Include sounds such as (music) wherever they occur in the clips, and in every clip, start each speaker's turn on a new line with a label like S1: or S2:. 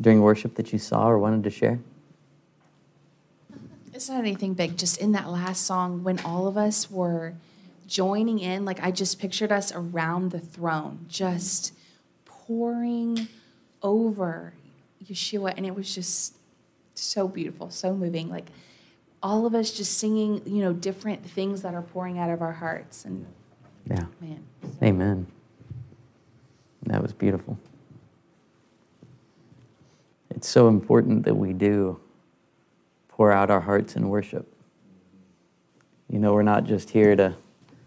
S1: during worship that you saw or wanted to share?
S2: It's not anything big, just in that last song when all of us were joining in, like I just pictured us around the throne, just pouring over Yeshua, and it was just so beautiful, so moving. Like all of us just singing, you know, different things that are pouring out of our hearts. And
S1: Yeah.
S2: man,
S1: Amen. That was beautiful. It's so important that we do pour out our hearts in worship. You know, we're not just here to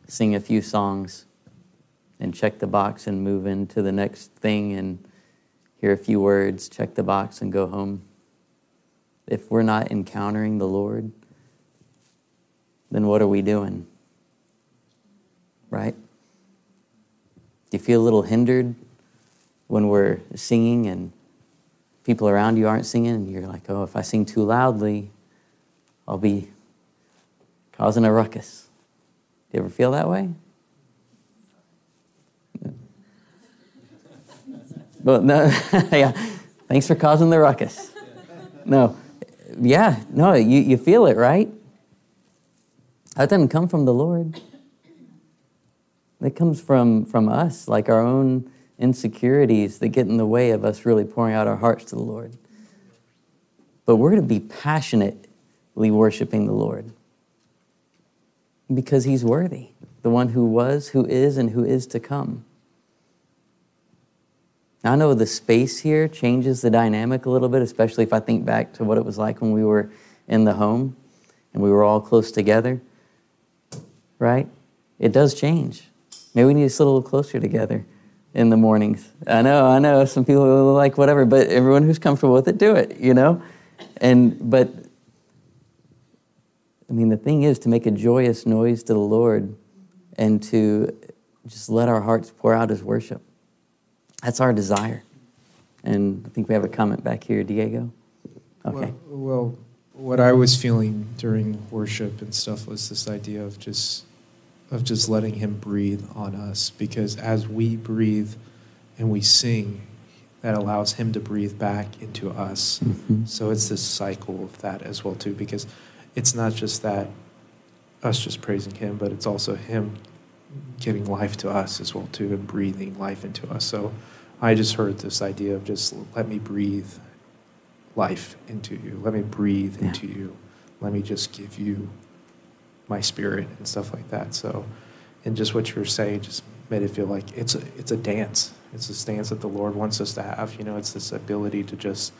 S1: sing a few songs and check the box and move into the next thing and hear a few words, check the box, and go home. If we're not encountering the Lord, then what are we doing? Right? Do you feel a little hindered when we're singing and people around you aren't singing and you're like, oh, if I sing too loudly, I'll be causing a ruckus. Do you ever feel that way? (laughs) Well, no, (laughs) yeah. Thanks for causing the ruckus. No, yeah, no, you, you feel it, right? That doesn't come from the Lord. It comes from, from us, like our own insecurities that get in the way of us really pouring out our hearts to the Lord. But we're going to be passionately worshiping the Lord because He's worthy, the one who was, who is, and who is to come. Now, I know the space here changes the dynamic a little bit, especially if I think back to what it was like when we were in the home and we were all close together, right? It does change. Maybe we need to sit a little closer together in the mornings. I know, I know, some people are like whatever, but everyone who's comfortable with it, do it, you know? And, but, I mean, the thing is to make a joyous noise to the Lord and to just let our hearts pour out His worship. That's our desire. And I think we have a comment back here, Diego. Okay.
S3: Well, well, what I was feeling during worship and stuff was this idea of just of just letting him breathe on us because as we breathe and we sing that allows him to breathe back into us.
S1: Mhm.
S3: So it's this cycle of that as well too because it's not just that us just praising him but it's also him giving life to us as well too and breathing life into us. So I just heard this idea of just let me breathe life into you. Let me breathe
S1: Yeah.
S3: into you. Let me just give you my spirit and stuff like that. So, and just what you were saying just made it feel like it's a it's a dance. It's a dance that the Lord wants us to have. You know, it's this ability to just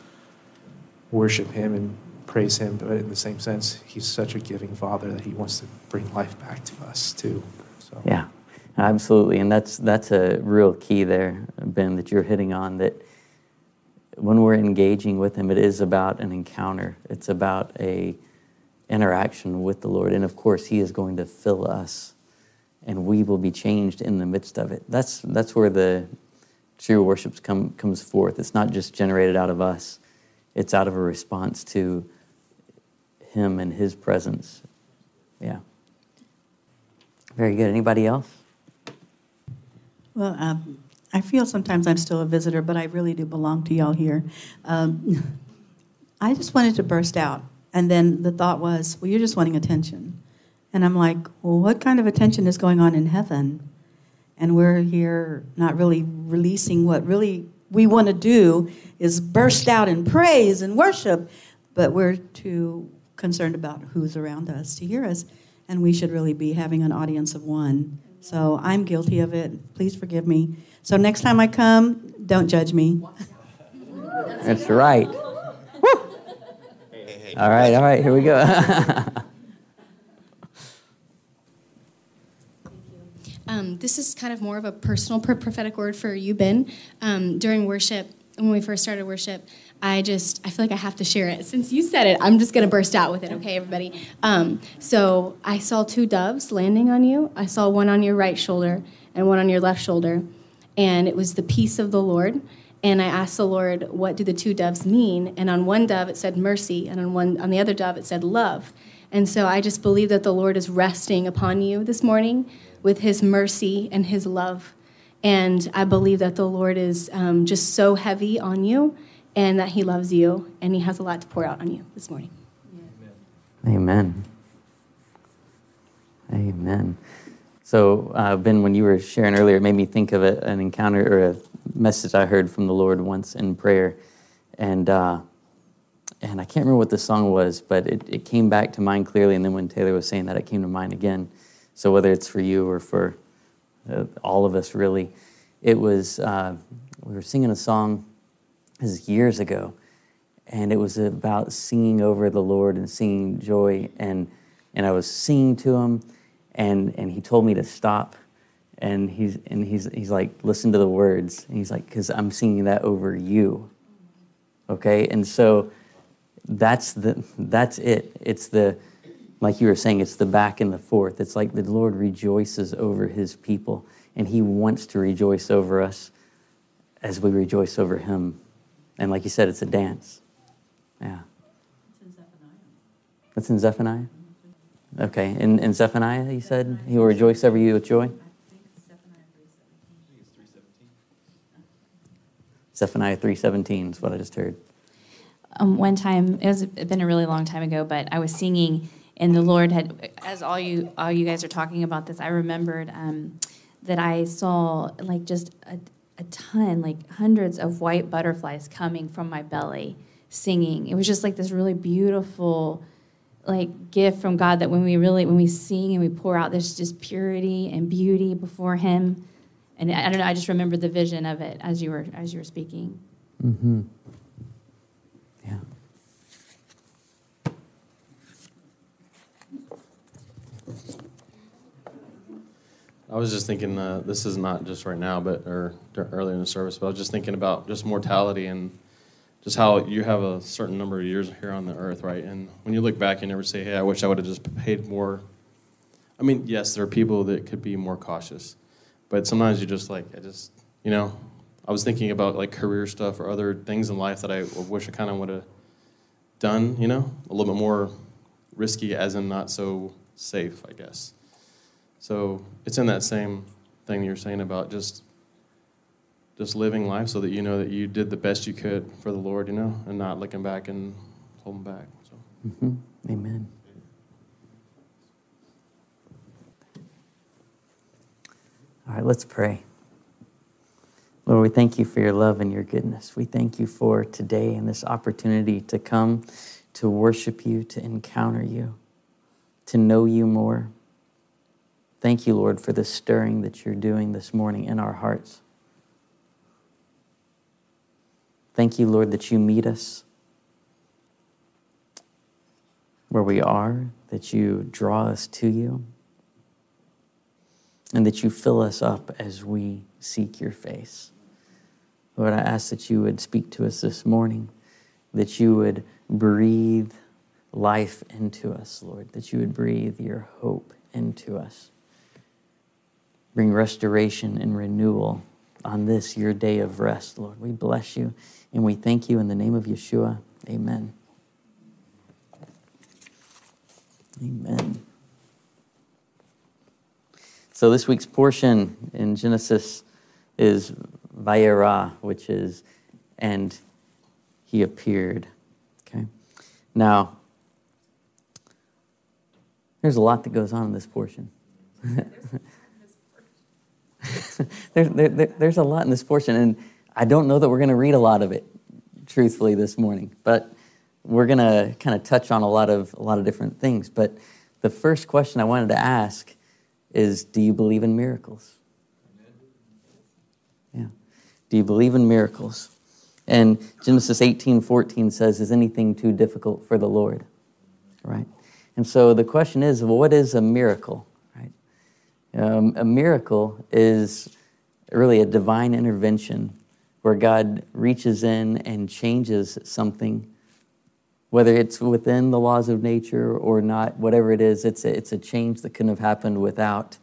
S3: worship Him and praise Him, but in the same sense, He's such a giving Father that He wants to bring life back to us too. So
S1: Yeah, absolutely. And that's, that's a real key there, Ben, that you're hitting on that when we're engaging with Him, it is about an encounter, it's about a interaction with the Lord. And of course, He is going to fill us and we will be changed in the midst of it. That's, that's where the true worship come, comes forth. It's not just generated out of us, it's out of a response to Him and His presence. Yeah. Very good. Anybody else?
S4: Well, um, I feel sometimes I'm still a visitor, but I really do belong to y'all here. Um, (laughs) I just wanted to burst out. And then the thought was, well, you're just wanting attention. And I'm like, well, what kind of attention is going on in heaven? And we're here not really releasing what really we want to do is burst out in praise and worship, but we're too concerned about who's around us to hear us. And we should really be having an audience of one. So I'm guilty of it. Please forgive me. So next time I come, don't judge me.
S1: That's right. All right, all right, here we go. (laughs)
S5: Um, this is kind of more of a personal pro- prophetic word for you, Ben. Um, during worship, when we first started worship, I just I feel like I have to share it. Since you said it, I'm just gonna burst out with it. Okay, everybody. Um, so I saw two doves landing on you. I saw one on your right shoulder and one on your left shoulder, and it was the peace of the Lord. And I asked the Lord, "What do the two doves mean?" And on one dove it said mercy, and on one on the other dove it said love. And so I just believe that the Lord is resting upon you this morning with His mercy and His love. And I believe that the Lord is um, just so heavy on you and that He loves you and He has a lot to pour out on you this morning.
S1: Amen. Amen. So, uh, Ben, when you were sharing earlier, it made me think of a, an encounter or a message I heard from the Lord once in prayer. And, uh, and I can't remember what the song was, but it, it came back to mind clearly. And then when Taylor was saying that, it came to mind again. So, whether it's for you or for uh, all of us really. It was, uh, we were singing a song, this is years ago, and it was about singing over the Lord and singing joy. And, and I was singing to him, and, and he told me to stop. And he's, and he's, he's like, listen to the words. And he's like, because I'm singing that over you. Okay? And so that's, the, that's it. It's the, like you were saying, it's the back and the forth. It's like the Lord rejoices over his people, and he wants to rejoice over us as we rejoice over him. And like you said, it's a dance. Yeah. that's in Zephaniah. That's in Zephaniah? Okay. In, in Zephaniah, he said, he will rejoice over you with joy? Zephaniah 3.17 is what I just heard.
S2: Um, one time, it was it been a really long time ago, but I was singing and the Lord had, as all you all you guys are talking about this, I remembered um, that I saw like just a, a ton, like hundreds of white butterflies coming from my belly, singing. It was just like this really beautiful, like gift from God that when we really when we sing and we pour out, there's just purity and beauty before Him. And I don't know, I just remember the vision of it as you were as you were speaking.
S1: Mm-hmm. Yeah.
S6: I was just thinking, uh, this is not just right now, but or earlier in the service, but I was just thinking about just mortality and just how you have a certain number of years here on the earth, right? And when you look back, you never say, "Hey, I wish I would have just paid more." I mean, yes, there are people that could be more cautious, but sometimes you just like, I just, you know, I was thinking about like career stuff or other things in life that I wish I kind of would have done, you know, a little bit more risky, as in not so safe, I guess. So it's in that same thing you're saying about just just living life so that you know that you did the best you could for the Lord, you know, and not looking back and holding back. So.
S1: Mm-hmm. Amen. All right, let's pray. Lord, we thank you for your love and your goodness. We thank you for today and this opportunity to come to worship you, to encounter you, to know you more. Thank you, Lord, for the stirring that you're doing this morning in our hearts. Thank you, Lord, that you meet us where we are, that you draw us to you, and that you fill us up as we seek your face. Lord, I ask that you would speak to us this morning, that you would breathe life into us, Lord, that you would breathe your hope into us bring restoration and renewal on this, your day of rest, Lord. We bless you and we thank you in the name of Yeshua. Amen. Amen. So this week's portion in Genesis is Vayeira, which is, and he appeared. Okay. Now, there's a lot that goes on in this portion. (laughs) there, there, there's a lot in this portion, and I don't know that we're going to read a lot of it, truthfully, this morning. But we're going to kind of touch on a lot of a lot of different things. But the first question I wanted to ask is, do you believe in miracles? Yeah. Do you believe in miracles? And Genesis 18:14 says, "Is anything too difficult for the Lord?" Right. And so the question is, well, what is a miracle? Um, a miracle is really a divine intervention where God reaches in and changes something, whether it's within the laws of nature or not, whatever it is, it's a, it's a change that couldn't have happened without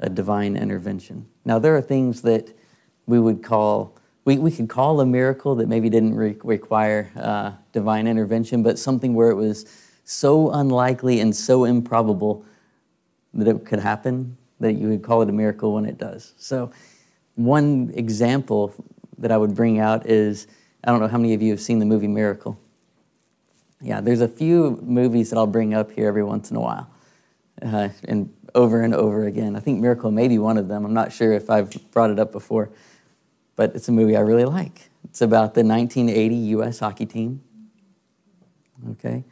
S1: a divine intervention. Now, there are things that we would call, we, we could call a miracle that maybe didn't re- require uh, divine intervention, but something where it was so unlikely and so improbable that it could happen that you would call it a miracle when it does. So, one example that I would bring out is I don't know how many of you have seen the movie Miracle. Yeah, there's a few movies that I'll bring up here every once in a while, uh, and over and over again. I think Miracle may be one of them. I'm not sure if I've brought it up before, but it's a movie I really like. It's about the 1980 U.S. hockey team. Okay,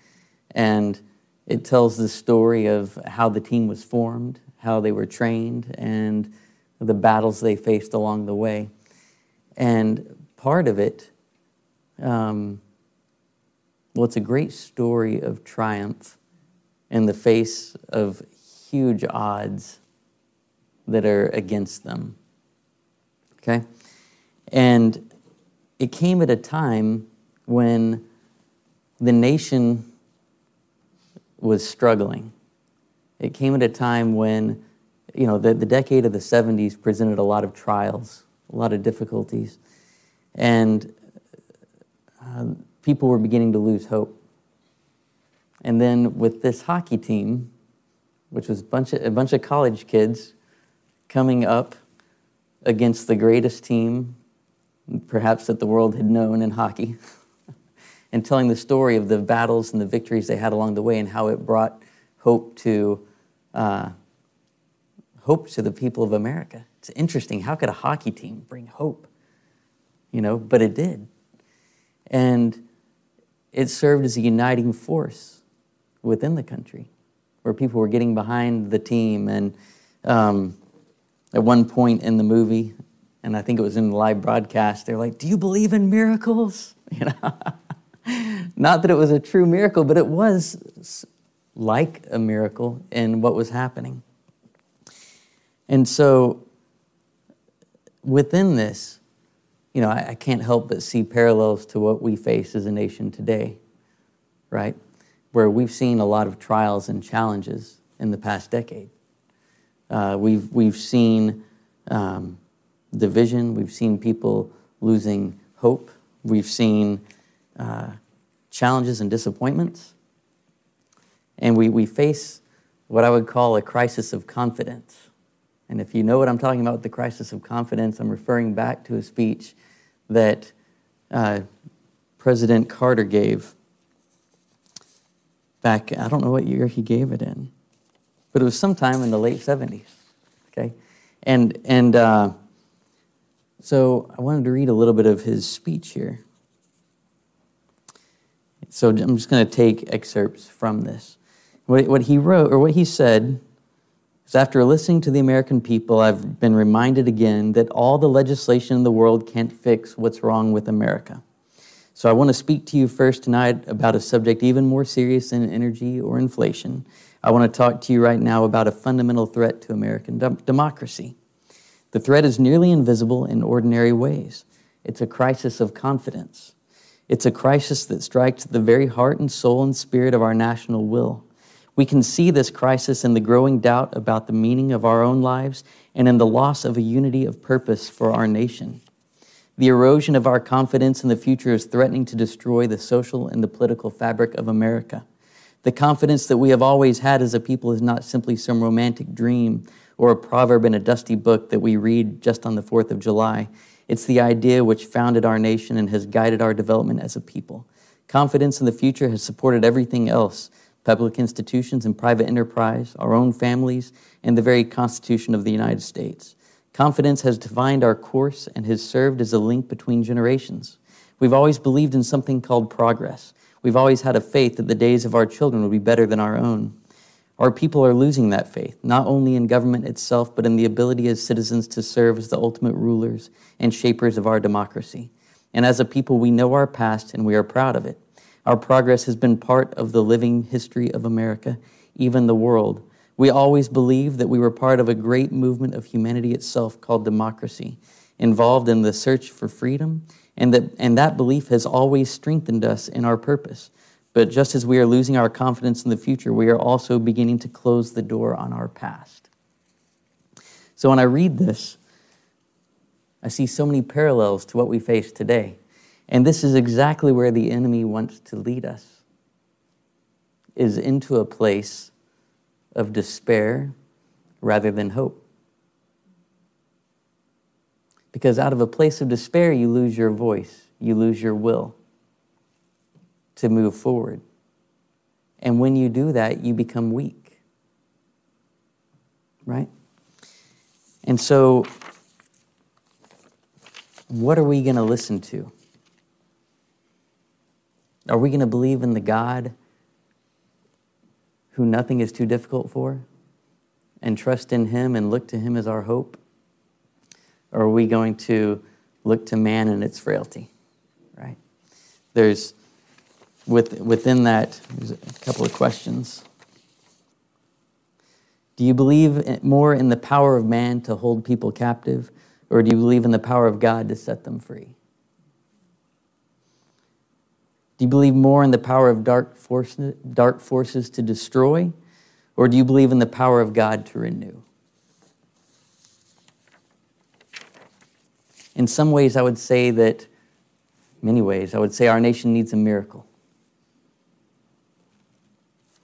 S1: and it tells the story of how the team was formed, how they were trained, and the battles they faced along the way. And part of it, um, well, it's a great story of triumph in the face of huge odds that are against them. Okay? And it came at a time when the nation was struggling. It came at a time when, you know, the, the decade of the 70s presented a lot of trials, a lot of difficulties. And uh, people were beginning to lose hope. And then with this hockey team, which was a bunch of, a bunch of college kids coming up against the greatest team perhaps that the world had known in hockey. (laughs) and telling the story of the battles and the victories they had along the way and how it brought hope to uh, hope to the people of America. It's interesting. How could a hockey team bring hope? You know, but it did. And it served as a uniting force within the country where people were getting behind the team. And um, at one point in the movie, and I think it was in the live broadcast, they're like, Do you believe in miracles? (laughs) You know? (laughs) Not that it was a true miracle, but it was like a miracle in what was happening. And so, within this, you know, I, I, can't help but see parallels to what we face as a nation today, right? Where we've seen a lot of trials and challenges in the past decade. Uh, we've, we've seen um, division, we've seen people losing hope, we've seen uh, challenges and disappointments. And we, we face what I would call a crisis of confidence. And if you know what I'm talking about the crisis of confidence, I'm referring back to a speech that uh, President Carter gave back, I don't know what year he gave it in, but it was sometime in the late 70s. Okay? And, and uh, so I wanted to read a little bit of his speech here. So I'm just going to take excerpts from this. What, what he wrote, or what he said, is after listening to the American people, I've been reminded again that all the legislation in the world can't fix what's wrong with America. So I want to speak to you first tonight about a subject even more serious than energy or inflation. I want to talk to you right now about a fundamental threat to American de- democracy. The threat is nearly invisible in ordinary ways. It's a crisis of confidence. It's a crisis that strikes the very heart and soul and spirit of our national will. We can see this crisis in the growing doubt about the meaning of our own lives and in the loss of a unity of purpose for our nation. The erosion of our confidence in the future is threatening to destroy the social and the political fabric of America. The confidence that we have always had as a people is not simply some romantic dream or a proverb in a dusty book that we read just on the 4th of July. It's the idea which founded our nation and has guided our development as a people. Confidence in the future has supported everything else public institutions and private enterprise, our own families, and the very Constitution of the United States. Confidence has defined our course and has served as a link between generations. We've always believed in something called progress. We've always had a faith that the days of our children would be better than our own. Our people are losing that faith, not only in government itself, but in the ability as citizens to serve as the ultimate rulers and shapers of our democracy. And as a people, we know our past and we are proud of it. Our progress has been part of the living history of America, even the world. We always believed that we were part of a great movement of humanity itself called democracy. involved in the search for freedom, and that, and that belief has always strengthened us in our purpose. But just as we are losing our confidence in the future, we are also beginning to close the door on our past. So when I read this, I see so many parallels to what we face today. And this is exactly where the enemy wants to lead us is into a place of despair rather than hope. Because out of a place of despair, you lose your voice, you lose your will to move forward. And when you do that, you become weak. Right? And so, what are we going to listen to? Are we going to believe in the God who nothing is too difficult for and trust in Him and look to Him as our hope? Or are we going to look to man and its frailty? Right? There's with, within that, there's a couple of questions. Do you believe more in the power of man to hold people captive, or do you believe in the power of God to set them free? Do you believe more in the power of dark, force, dark forces to destroy, or do you believe in the power of God to renew? In some ways, I would say that, many ways, I would say our nation needs a miracle.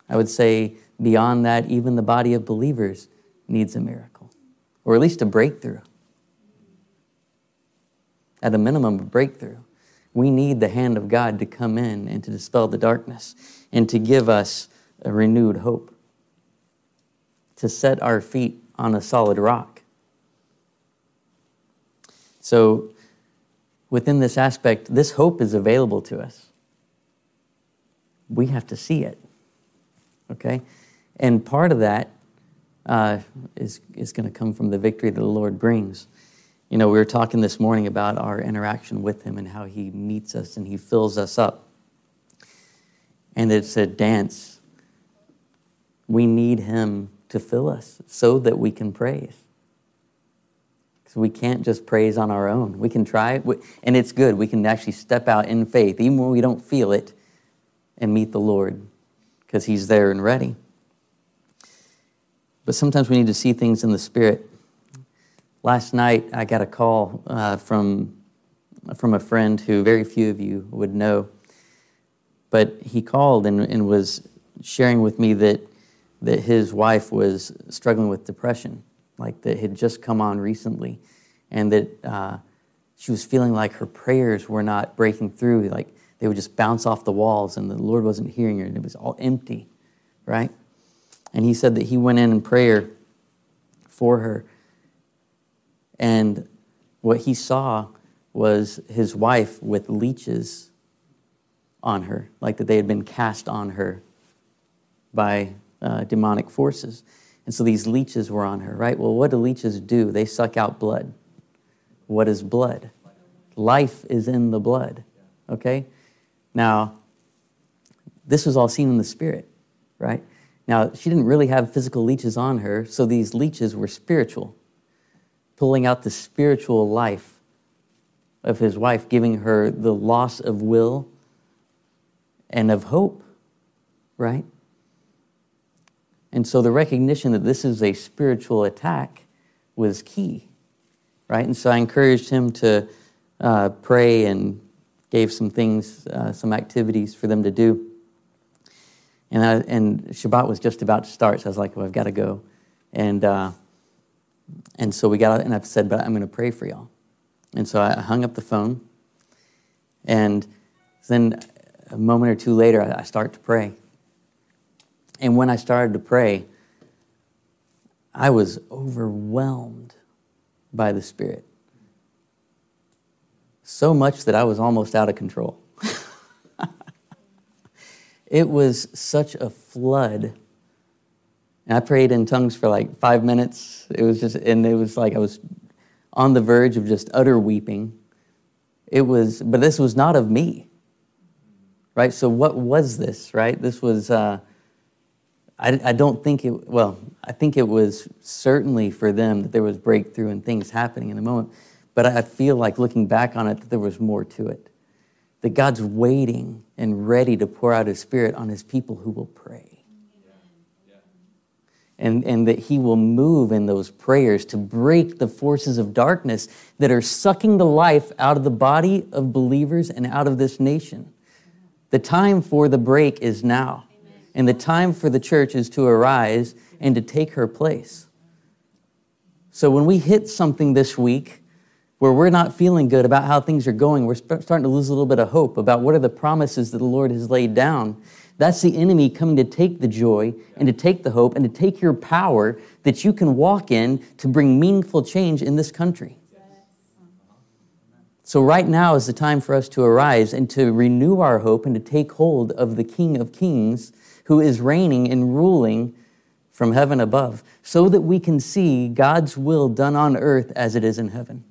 S1: I would say beyond that, even the body of believers needs a miracle, or at least a breakthrough. At a minimum, a breakthrough. We need the hand of God to come in and to dispel the darkness and to give us a renewed hope, to set our feet on a solid rock. So, within this aspect, this hope is available to us. We have to see it. Okay? And part of that uh, is is going to come from the victory that the Lord brings. You know, we were talking this morning about our interaction with Him and how He meets us and He fills us up. And it's a dance. We need Him to fill us so that we can praise. Because we can't just praise on our own. We can try, and it's good. We can actually step out in faith, even when we don't feel it, and meet the Lord because He's there and ready. But sometimes we need to see things in the Spirit. Last night, I got a call uh, from, from a friend who very few of you would know. But he called and, and was sharing with me that, that his wife was struggling with depression, like that had just come on recently, and that uh, she was feeling like her prayers were not breaking through. Like they would just bounce off the walls and the Lord wasn't hearing her and it was all empty, right? And he said that he went in in prayer for her. And what he saw was his wife with leeches on her, like that they had been cast on her by uh, demonic forces. And so these leeches were on her, right? Well, what do leeches do? They suck out blood. What is blood? Life is in the blood, okay? Now, this was all seen in the spirit, right? Now, she didn't really have physical leeches on her, so these leeches were spiritual, pulling out the spiritual life of his wife, giving her the loss of will and of hope, right? And so the recognition that this is a spiritual attack was key, right? And so I encouraged him to uh, pray and gave some things, uh, some activities for them to do. And, I, and Shabbat was just about to start, so I was like, well, I've got to go. And, uh, and so we got out, and I said, but I'm going to pray for y'all. And so I hung up the phone. And then a moment or two later, I start to pray. And when I started to pray, I was overwhelmed by the Spirit so much that I was almost out of control. (laughs) it was such a flood. And I prayed in tongues for like five minutes. It was just, and it was like I was on the verge of just utter weeping. It was, but this was not of me, right? So what was this, right? This was, uh, I, I don't think it, well, I think it was certainly for them that there was breakthrough and things happening in the moment. But I feel like looking back on it, that there was more to it. That God's waiting and ready to pour out his spirit on his people who will pray. And, and that he will move in those prayers to break the forces of darkness that are sucking the life out of the body of believers and out of this nation. The time for the break is now. And the time for the church is to arise and to take her place. So when we hit something this week where we're not feeling good about how things are going, we're starting to lose a little bit of hope about what are the promises that the Lord has laid down. That's the enemy coming to take the joy and to take the hope and to take your power that you can walk in to bring meaningful change in this country. So, right now is the time for us to arise and to renew our hope and to take hold of the King of Kings who is reigning and ruling from heaven above, so that we can see God's will done on earth as it is in heaven.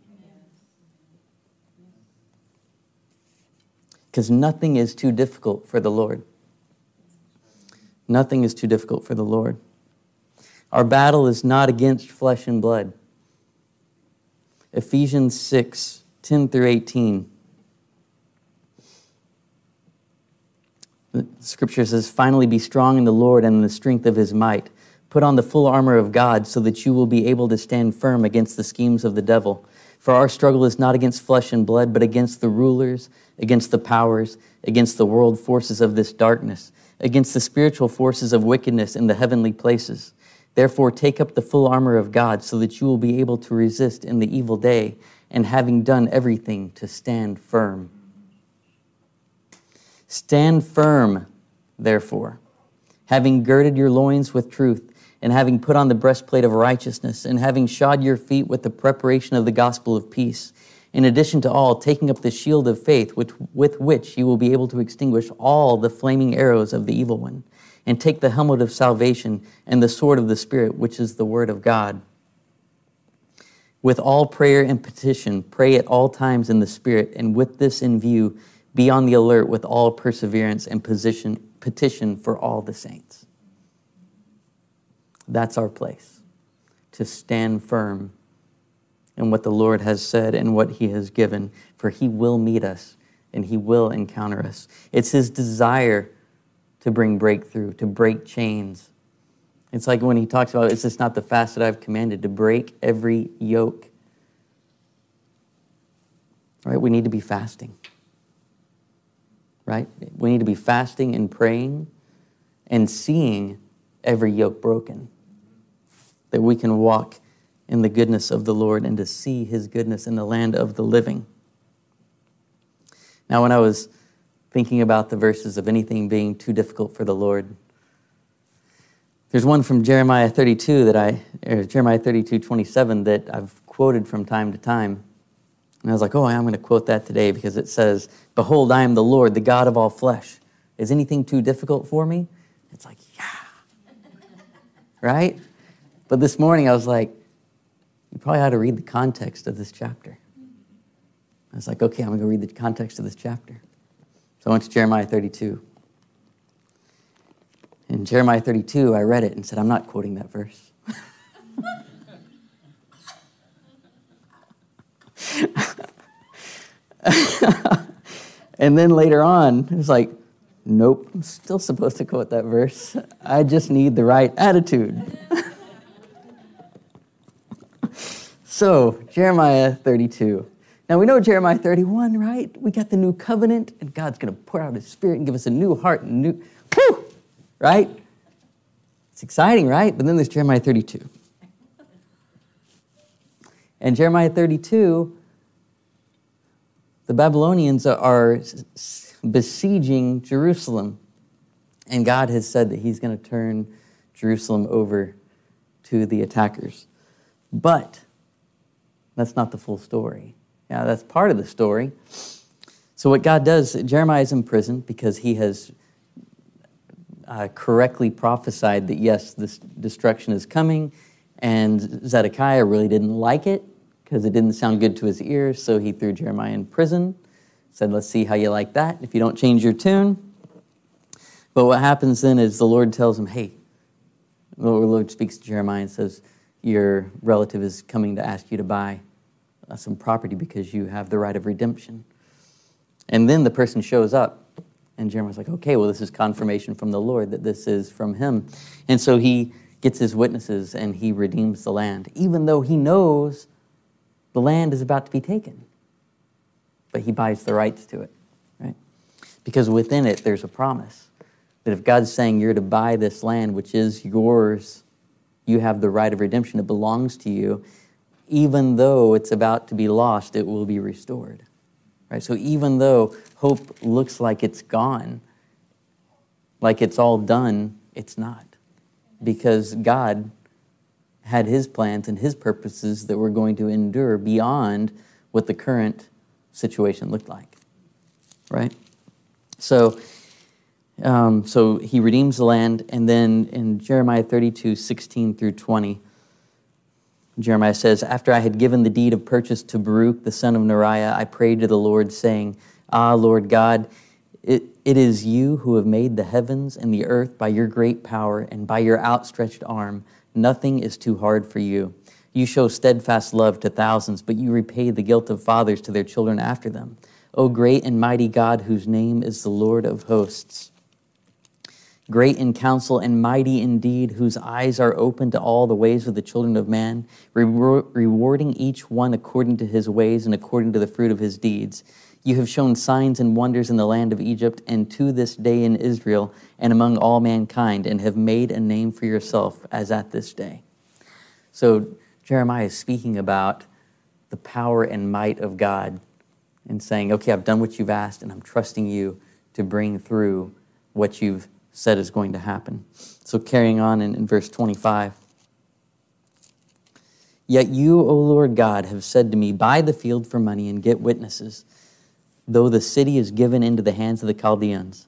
S1: Because nothing is too difficult for the Lord. Nothing is too difficult for the Lord. Our battle is not against flesh and blood. Ephesians 6 10 through 18. The scripture says, Finally be strong in the Lord and in the strength of his might. Put on the full armor of God so that you will be able to stand firm against the schemes of the devil. For our struggle is not against flesh and blood, but against the rulers, against the powers, against the world forces of this darkness, against the spiritual forces of wickedness in the heavenly places. Therefore, take up the full armor of God so that you will be able to resist in the evil day, and having done everything, to stand firm. Stand firm, therefore, having girded your loins with truth, and having put on the breastplate of righteousness, and having shod your feet with the preparation of the gospel of peace. In addition to all, taking up the shield of faith, which, with which you will be able to extinguish all the flaming arrows of the evil one, and take the helmet of salvation and the sword of the Spirit, which is the word of God. With all prayer and petition, pray at all times in the Spirit, and with this in view, be on the alert with all perseverance and position, petition for all the saints. That's our place, to stand firm in what the Lord has said and what He has given, for He will meet us and He will encounter us. It's His desire to bring breakthrough, to break chains. It's like when He talks about, it's just not the fast that I've commanded, to break every yoke. Right? We need to be fasting right? We need to be fasting and praying and seeing every yoke broken. That we can walk in the goodness of the Lord and to see his goodness in the land of the living. Now, when I was thinking about the verses of anything being too difficult for the Lord, there's one from Jeremiah 32 that I, Jeremiah 32, 27 that I've quoted from time to time. And I was like, oh, I'm going to quote that today because it says, Behold, I am the Lord, the God of all flesh. Is anything too difficult for me? It's like, yeah. (laughs) right? But this morning I was like, you probably ought to read the context of this chapter. I was like, okay, I'm going to go read the context of this chapter. So I went to Jeremiah 32. In Jeremiah 32, I read it and said, I'm not quoting that verse. (laughs) and then later on, it was like, nope, I'm still supposed to quote that verse. I just need the right attitude. (laughs) so, Jeremiah 32. Now we know Jeremiah 31, right? We got the new covenant, and God's going to pour out his spirit and give us a new heart and new, whew, right? It's exciting, right? But then there's Jeremiah 32. And Jeremiah 32 the Babylonians are besieging Jerusalem. And God has said that He's going to turn Jerusalem over to the attackers. But that's not the full story. Yeah, that's part of the story. So, what God does, Jeremiah is in prison because he has uh, correctly prophesied that yes, this destruction is coming. And Zedekiah really didn't like it because it didn't sound good to his ears, so he threw Jeremiah in prison. Said, Let's see how you like that if you don't change your tune. But what happens then is the Lord tells him, Hey, the Lord speaks to Jeremiah and says, Your relative is coming to ask you to buy Uh, some property because you have the right of redemption. And then the person shows up, and Jeremiah's like, okay, well, this is confirmation from the Lord that this is from him. And so he gets his witnesses and he redeems the land, even though he knows the land is about to be taken. But he buys the rights to it, right? Because within it, there's a promise that if God's saying you're to buy this land, which is yours, you have the right of redemption, it belongs to you, even though it's about to be lost, it will be restored. Right? So even though hope looks like it's gone, like it's all done, it's not. Because God had his plans and his purposes that were going to endure beyond what the current situation looked like. Right? So, um, so he redeems the land, and then in Jeremiah 32, 16 through 20, Jeremiah says, After I had given the deed of purchase to Baruch, the son of Neriah, I prayed to the Lord, saying, Ah, Lord God, it, it is you who have made the heavens and the earth by your great power and by your outstretched arm. Nothing is too hard for you. You show steadfast love to thousands, but you repay the guilt of fathers to their children after them. O great and mighty God, whose name is the Lord of hosts great in counsel and mighty indeed, whose eyes are open to all the ways of the children of man, rewarding each one according to his ways and according to the fruit of his deeds. You have shown signs and wonders in the land of Egypt and to this day in Israel and among all mankind, and have made a name for yourself as at this day. So Jeremiah is speaking about the power and might of God and saying, Okay, I've done what you've asked, and I'm trusting you to bring through what you've said is going to happen. So, carrying on in, in verse 25. Yet you, O Lord God, have said to me, Buy the field for money and get witnesses, though the city is given into the hands of the Chaldeans.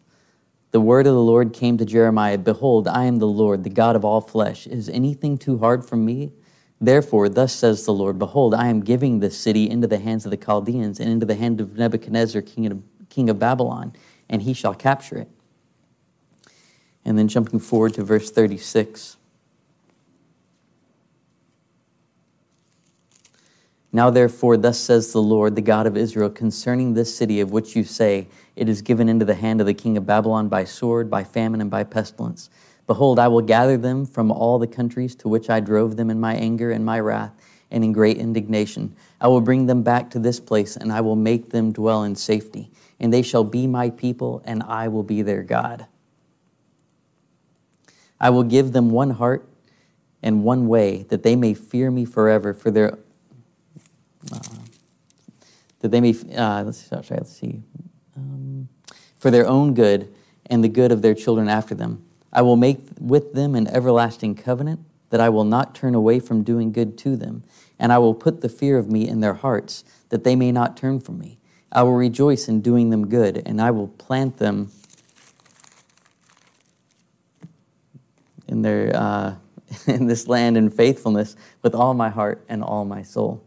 S1: The word of the Lord came to Jeremiah Behold, I am the Lord, the God of all flesh. Is anything too hard for me? Therefore, thus says the Lord Behold, I am giving this city into the hands of the Chaldeans and into the hand of Nebuchadnezzar, king of, king of Babylon, and he shall capture it. And then jumping forward to verse 36. Now, therefore, thus says the Lord, the God of Israel, concerning this city of which you say, It is given into the hand of the king of Babylon by sword, by famine, and by pestilence. Behold, I will gather them from all the countries to which I drove them in my anger and my wrath and in great indignation. I will bring them back to this place, and I will make them dwell in safety. And they shall be my people, and I will be their God. I will give them one heart and one way, that they may fear me forever for their uh, that they may uh, let's, see, let's see um, for their own good and the good of their children after them. I will make with them an everlasting covenant that I will not turn away from doing good to them, and I will put the fear of me in their hearts that they may not turn from me. I will rejoice in doing them good, and I will plant them in their uh, (laughs) in this land in faithfulness with all my heart and all my soul.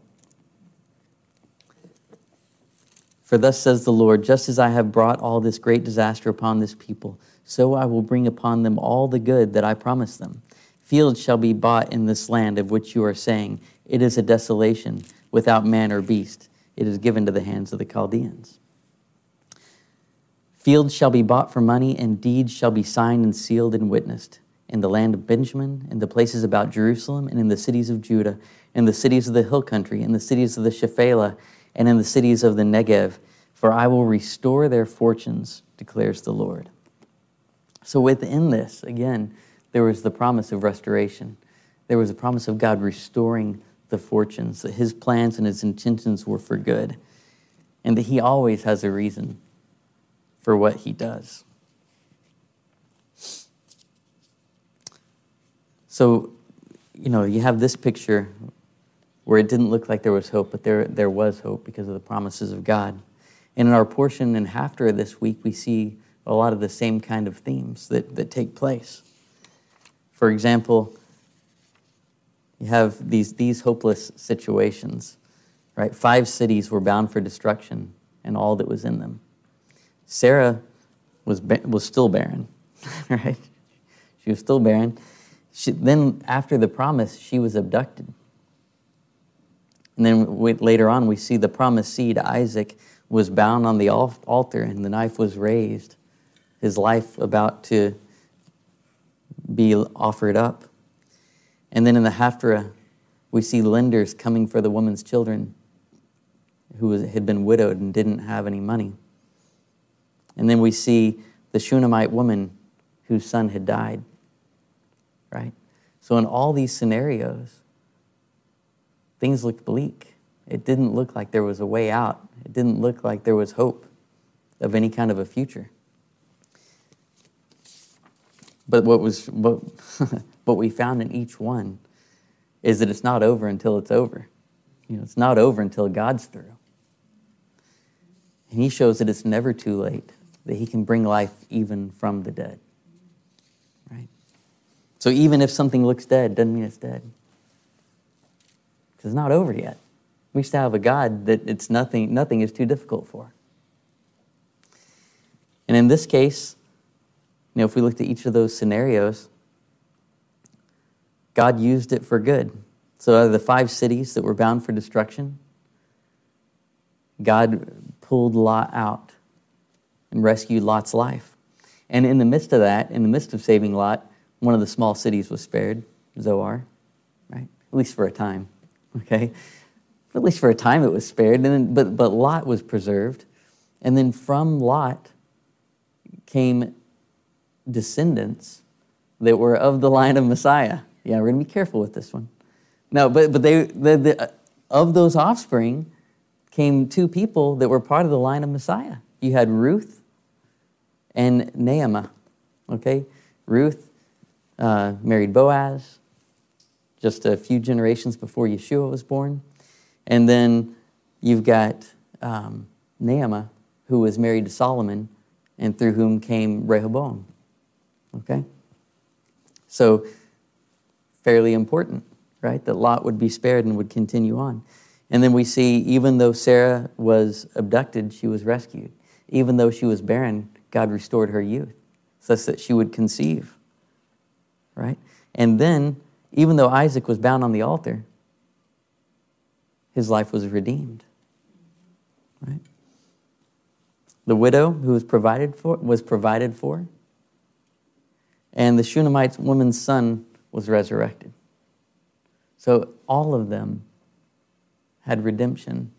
S1: For thus says the Lord, just as I have brought all this great disaster upon this people, so I will bring upon them all the good that I promised them. Fields shall be bought in this land of which you are saying, It is a desolation, without man or beast. It is given to the hands of the Chaldeans. Fields shall be bought for money, and deeds shall be signed and sealed and witnessed in the land of Benjamin, in the places about Jerusalem, and in the cities of Judah, in the cities of the hill country, in the cities of the Shephelah, and in the cities of the Negev, for I will restore their fortunes, declares the Lord. So within this, again, there was the promise of restoration. There was a promise of God restoring the fortunes, that his plans and his intentions were for good, and that he always has a reason for what he does. So, you know, you have this picture where it didn't look like there was hope, but there, there was hope because of the promises of God. And in our portion and after this week, we see a lot of the same kind of themes that, that take place. For example, you have these, these hopeless situations, right? Five cities were bound for destruction and all that was in them. Sarah was, was still barren, (laughs) right? She was still barren. She, then, after the promise, she was abducted. And then later on, we see the promised seed, Isaac, was bound on the altar and the knife was raised, his life about to be offered up. And then in the Haftarah, we see lenders coming for the woman's children who was, had been widowed and didn't have any money. And then we see the Shunammite woman whose son had died, right? So, in all these scenarios, things looked bleak. It didn't look like there was a way out, it didn't look like there was hope of any kind of a future. But what, was, what, (laughs) what we found in each one is that it's not over until it's over. You know, it's not over until God's through. And He shows that it's never too late, that He can bring life even from the dead. So even if something looks dead, doesn't mean it's dead. Because it's not over yet. We still have a God that it's nothing, nothing is too difficult for. And in this case, you know, if we looked at each of those scenarios, God used it for good. So, out of the five cities that were bound for destruction, God pulled Lot out and rescued Lot's life. And in the midst of that, in the midst of saving Lot, one of the small cities was spared, Zoar, right? At least for a time, okay? At least for a time it was spared, and then, but, but Lot was preserved. And then from Lot came descendants that were of the line of Messiah. Yeah, we're going to be careful with this one. No, but, but they, the, the, of those offspring came two people that were part of the line of Messiah. You had Ruth and Naamah. Okay? Ruth uh, married Boaz just a few generations before Yeshua was born. And then you've got um, Naamah, who was married to Solomon, and through whom came Rehoboam. Okay? So, fairly important, right? That Lot would be spared and would continue on. And then we see, even though Sarah was abducted, she was rescued. Even though she was barren, God restored her youth, such that she would conceive, right? And then, even though Isaac was bound on the altar, his life was redeemed, right? The widow who was provided for was provided for and the Shunammite woman's son was resurrected. So all of them had redemption.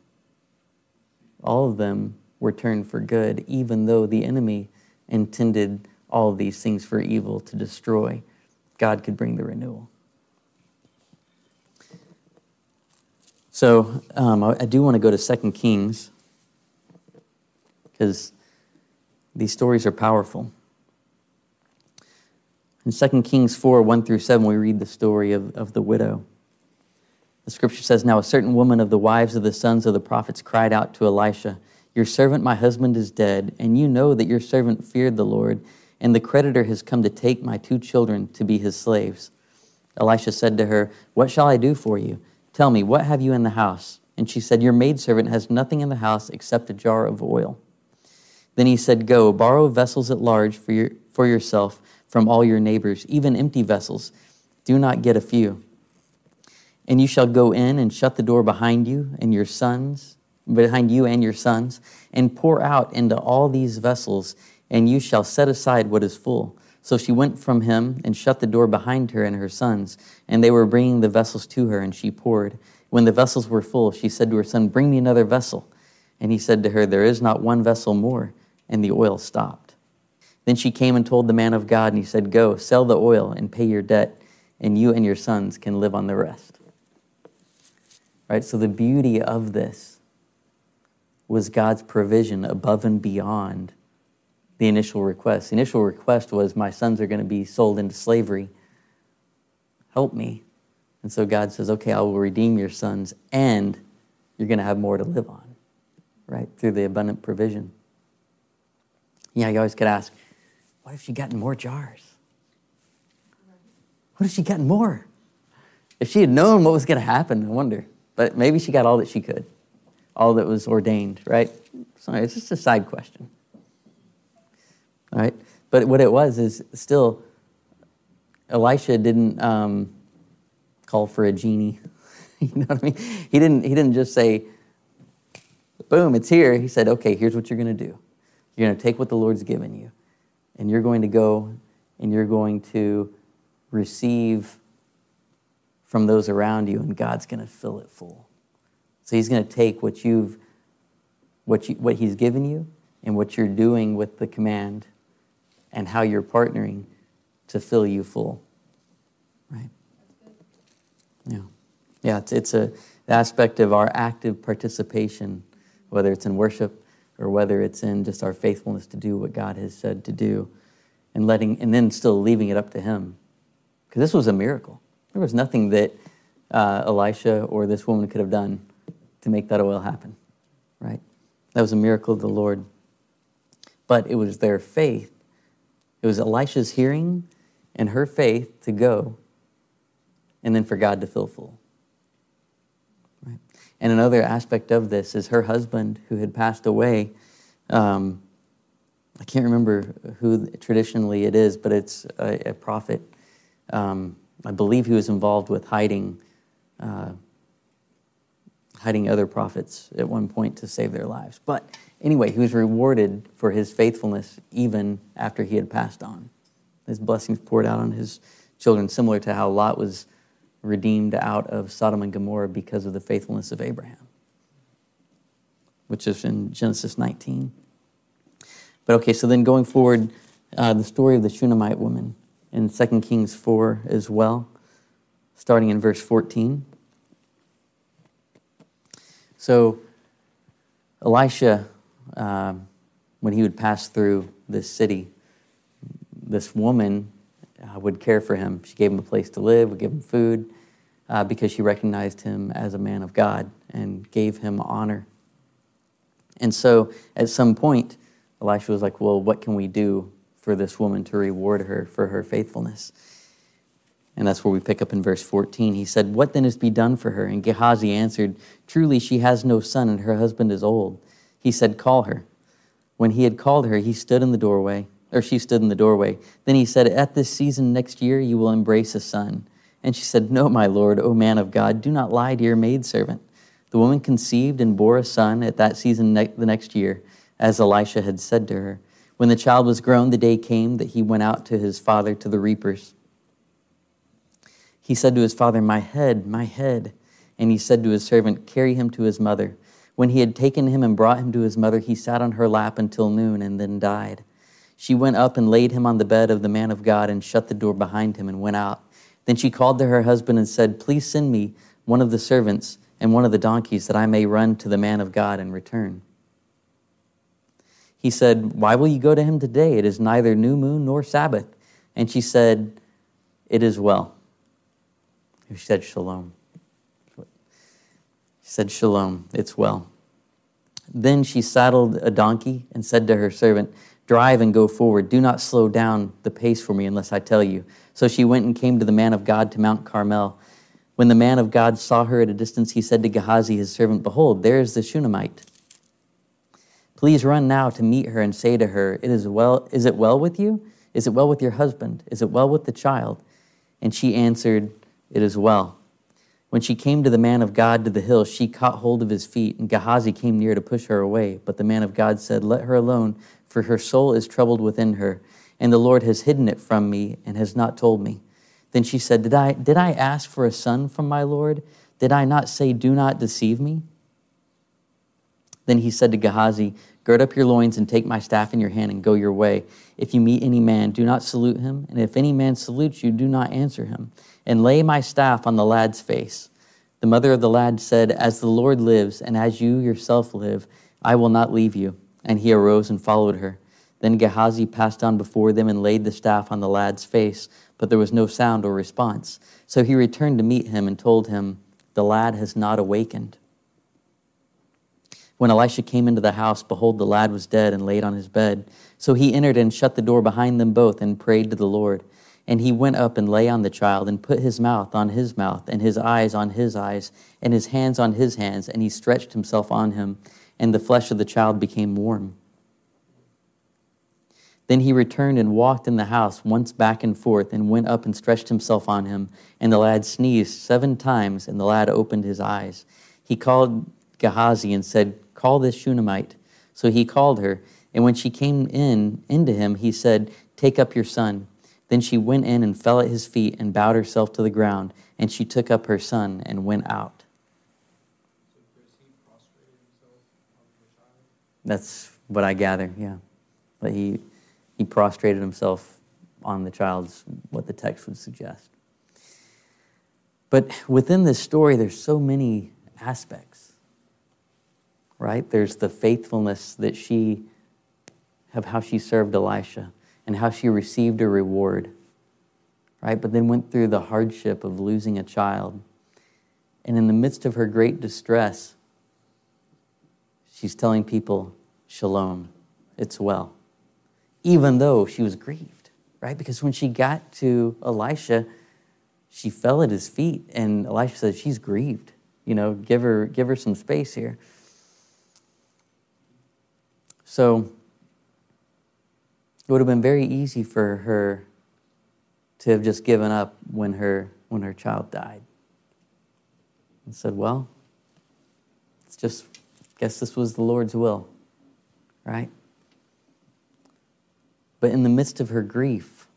S1: All of them were turned for good, even though the enemy intended all these things for evil to destroy. God could bring the renewal. So um, I, do want to go to 2 Kings because these stories are powerful. In 2 Kings 4 1 through 7, we read the story of, of the widow. The scripture says, Now a certain woman of the wives of the sons of the prophets cried out to Elisha, Your servant, my husband, is dead, and you know that your servant feared the Lord, and the creditor has come to take my two children to be his slaves. Elisha said to her, What shall I do for you? Tell me, what have you in the house? And she said, Your maidservant has nothing in the house except a jar of oil. Then he said, Go, borrow vessels at large for, your, for yourself from all your neighbors, even empty vessels. Do not get a few. And you shall go in and shut the door behind you and your sons, behind you and your sons, and pour out into all these vessels, and you shall set aside what is full. So she went from him and shut the door behind her and her sons, and they were bringing the vessels to her, and she poured. When the vessels were full, she said to her son, Bring me another vessel. And he said to her, There is not one vessel more. And the oil stopped. Then she came and told the man of God, and he said, Go, sell the oil and pay your debt, and you and your sons can live on the rest. Right? So the beauty of this was God's provision above and beyond the initial request. The initial request was, My sons are going to be sold into slavery. Help me. And so God says, Okay, I will redeem your sons, and you're going to have more to live on, right? Through the abundant provision. Yeah, you always could ask, what if she gotten more jars? What if she gotten more? If she had known what was going to happen, I wonder. But maybe she got all that she could, all that was ordained, right? So it's just a side question. Right? But what it was is still, Elisha didn't um, call for a genie. (laughs) you know what I mean? He didn't, he didn't just say, boom, it's here. He said, okay, here's what you're going to do. You're going to take what the Lord's given you, and you're going to go and you're going to receive from those around you, and God's going to fill it full. So He's going to take what you've, what, you, what He's given you, and what you're doing with the command, and how you're partnering to fill you full. Right? Yeah. Yeah, it's, it's a aspect of our active participation, whether it's in worship or whether it's in just our faithfulness to do what God has said to do and letting and then still leaving it up to him. Because this was a miracle. There was nothing that uh, Elisha or this woman could have done to make that oil happen, right? That was a miracle of the Lord. But it was their faith. It was Elisha's hearing and her faith to go and then for God to fill full. Right? And another aspect of this is her husband, who had passed away. Um, I can't remember who traditionally it is, but it's a, a prophet. Um, I believe he was involved with hiding, uh, hiding other prophets at one point to save their lives. But anyway, he was rewarded for his faithfulness even after he had passed on. His blessings poured out on his children, similar to how Lot was redeemed out of Sodom and Gomorrah because of the faithfulness of Abraham, which is in Genesis 19. But okay, so then going forward, uh, the story of the Shunammite woman in 2 Kings 4 as well, starting in verse 14. So, Elisha, uh, when he would pass through this city, this woman uh, would care for him. She gave him a place to live, would give him food, uh, because she recognized him as a man of God and gave him honor. And so, at some point, Elisha was like, Well, what can we do for this woman to reward her for her faithfulness? And that's where we pick up in verse 14. He said, What then is to be done for her? And Gehazi answered, Truly, she has no son, and her husband is old. He said, Call her. When he had called her, he stood in the doorway, or she stood in the doorway. Then he said, At this season next year you will embrace a son. And she said, No, my lord, O man of God, do not lie to your maidservant. The woman conceived and bore a son at that season ne- the next year as Elisha had said to her. When the child was grown, the day came that he went out to his father to the reapers. He said to his father, My head, my head. And he said to his servant, Carry him to his mother. When he had taken him and brought him to his mother, he sat on her lap until noon and then died. She went up and laid him on the bed of the man of God and shut the door behind him and went out. Then she called to her husband and said, Please send me one of the servants and one of the donkeys that I may run to the man of God and return. He said, Why will you go to him today? It is neither new moon nor Sabbath. And she said, It is well. She said, Shalom. She said, Shalom, it's well. Then she saddled a donkey and said to her servant, Drive and go forward. Do not slow down the pace for me unless I tell you. So she went and came to the man of God to Mount Carmel. When the man of God saw her at a distance, he said to Gehazi, his servant, Behold, there is the Shunammite Please run now to meet her and say to her, it is, well, is it well with you? Is it well with your husband? Is it well with the child? And she answered, It is well. When she came to the man of God to the hill, she caught hold of his feet, and Gehazi came near to push her away. But the man of God said, Let her alone, for her soul is troubled within her, and the Lord has hidden it from me and has not told me. Then she said, Did I, did I ask for a son from my Lord? Did I not say, Do not deceive me? Then he said to Gehazi, Gird up your loins and take my staff in your hand and go your way. If you meet any man, do not salute him, and if any man salutes you, do not answer him. And lay my staff on the lad's face. The mother of the lad said, As the Lord lives, and as you yourself live, I will not leave you. And he arose and followed her. Then Gehazi passed on before them and laid the staff on the lad's face, but there was no sound or response. So he returned to meet him and told him, The lad has not awakened. When Elisha came into the house, behold, the lad was dead and laid on his bed. So he entered and shut the door behind them both and prayed to the Lord. And he went up and lay on the child and put his mouth on his mouth and his eyes on his eyes and his hands on his hands. And he stretched himself on him, and the flesh of the child became warm. Then he returned and walked in the house once back and forth and went up and stretched himself on him. And the lad sneezed seven times, and the lad opened his eyes. He called Gehazi and said, Call this Shunammite. So he called her, and when she came in into him, he said, Take up your son. Then she went in and fell at his feet and bowed herself to the ground, and she took up her son and went out. That's what I gather, yeah. But he, he prostrated himself on the child's what the text would suggest. But within this story, there's so many aspects, right? There's the faithfulness that she, of how she served Elisha and how she received a reward, right? But then went through the hardship of losing a child. And in the midst of her great distress, she's telling people, Shalom, it's well. Even though she was grieved, right? Because when she got to Elisha, she fell at his feet, and Elisha said, She's grieved. You know, give her, give her some space here. So it would have been very easy for her to have just given up when her, when her child died and said, Well, it's just, guess this was the Lord's will, right? But in the midst of her grief,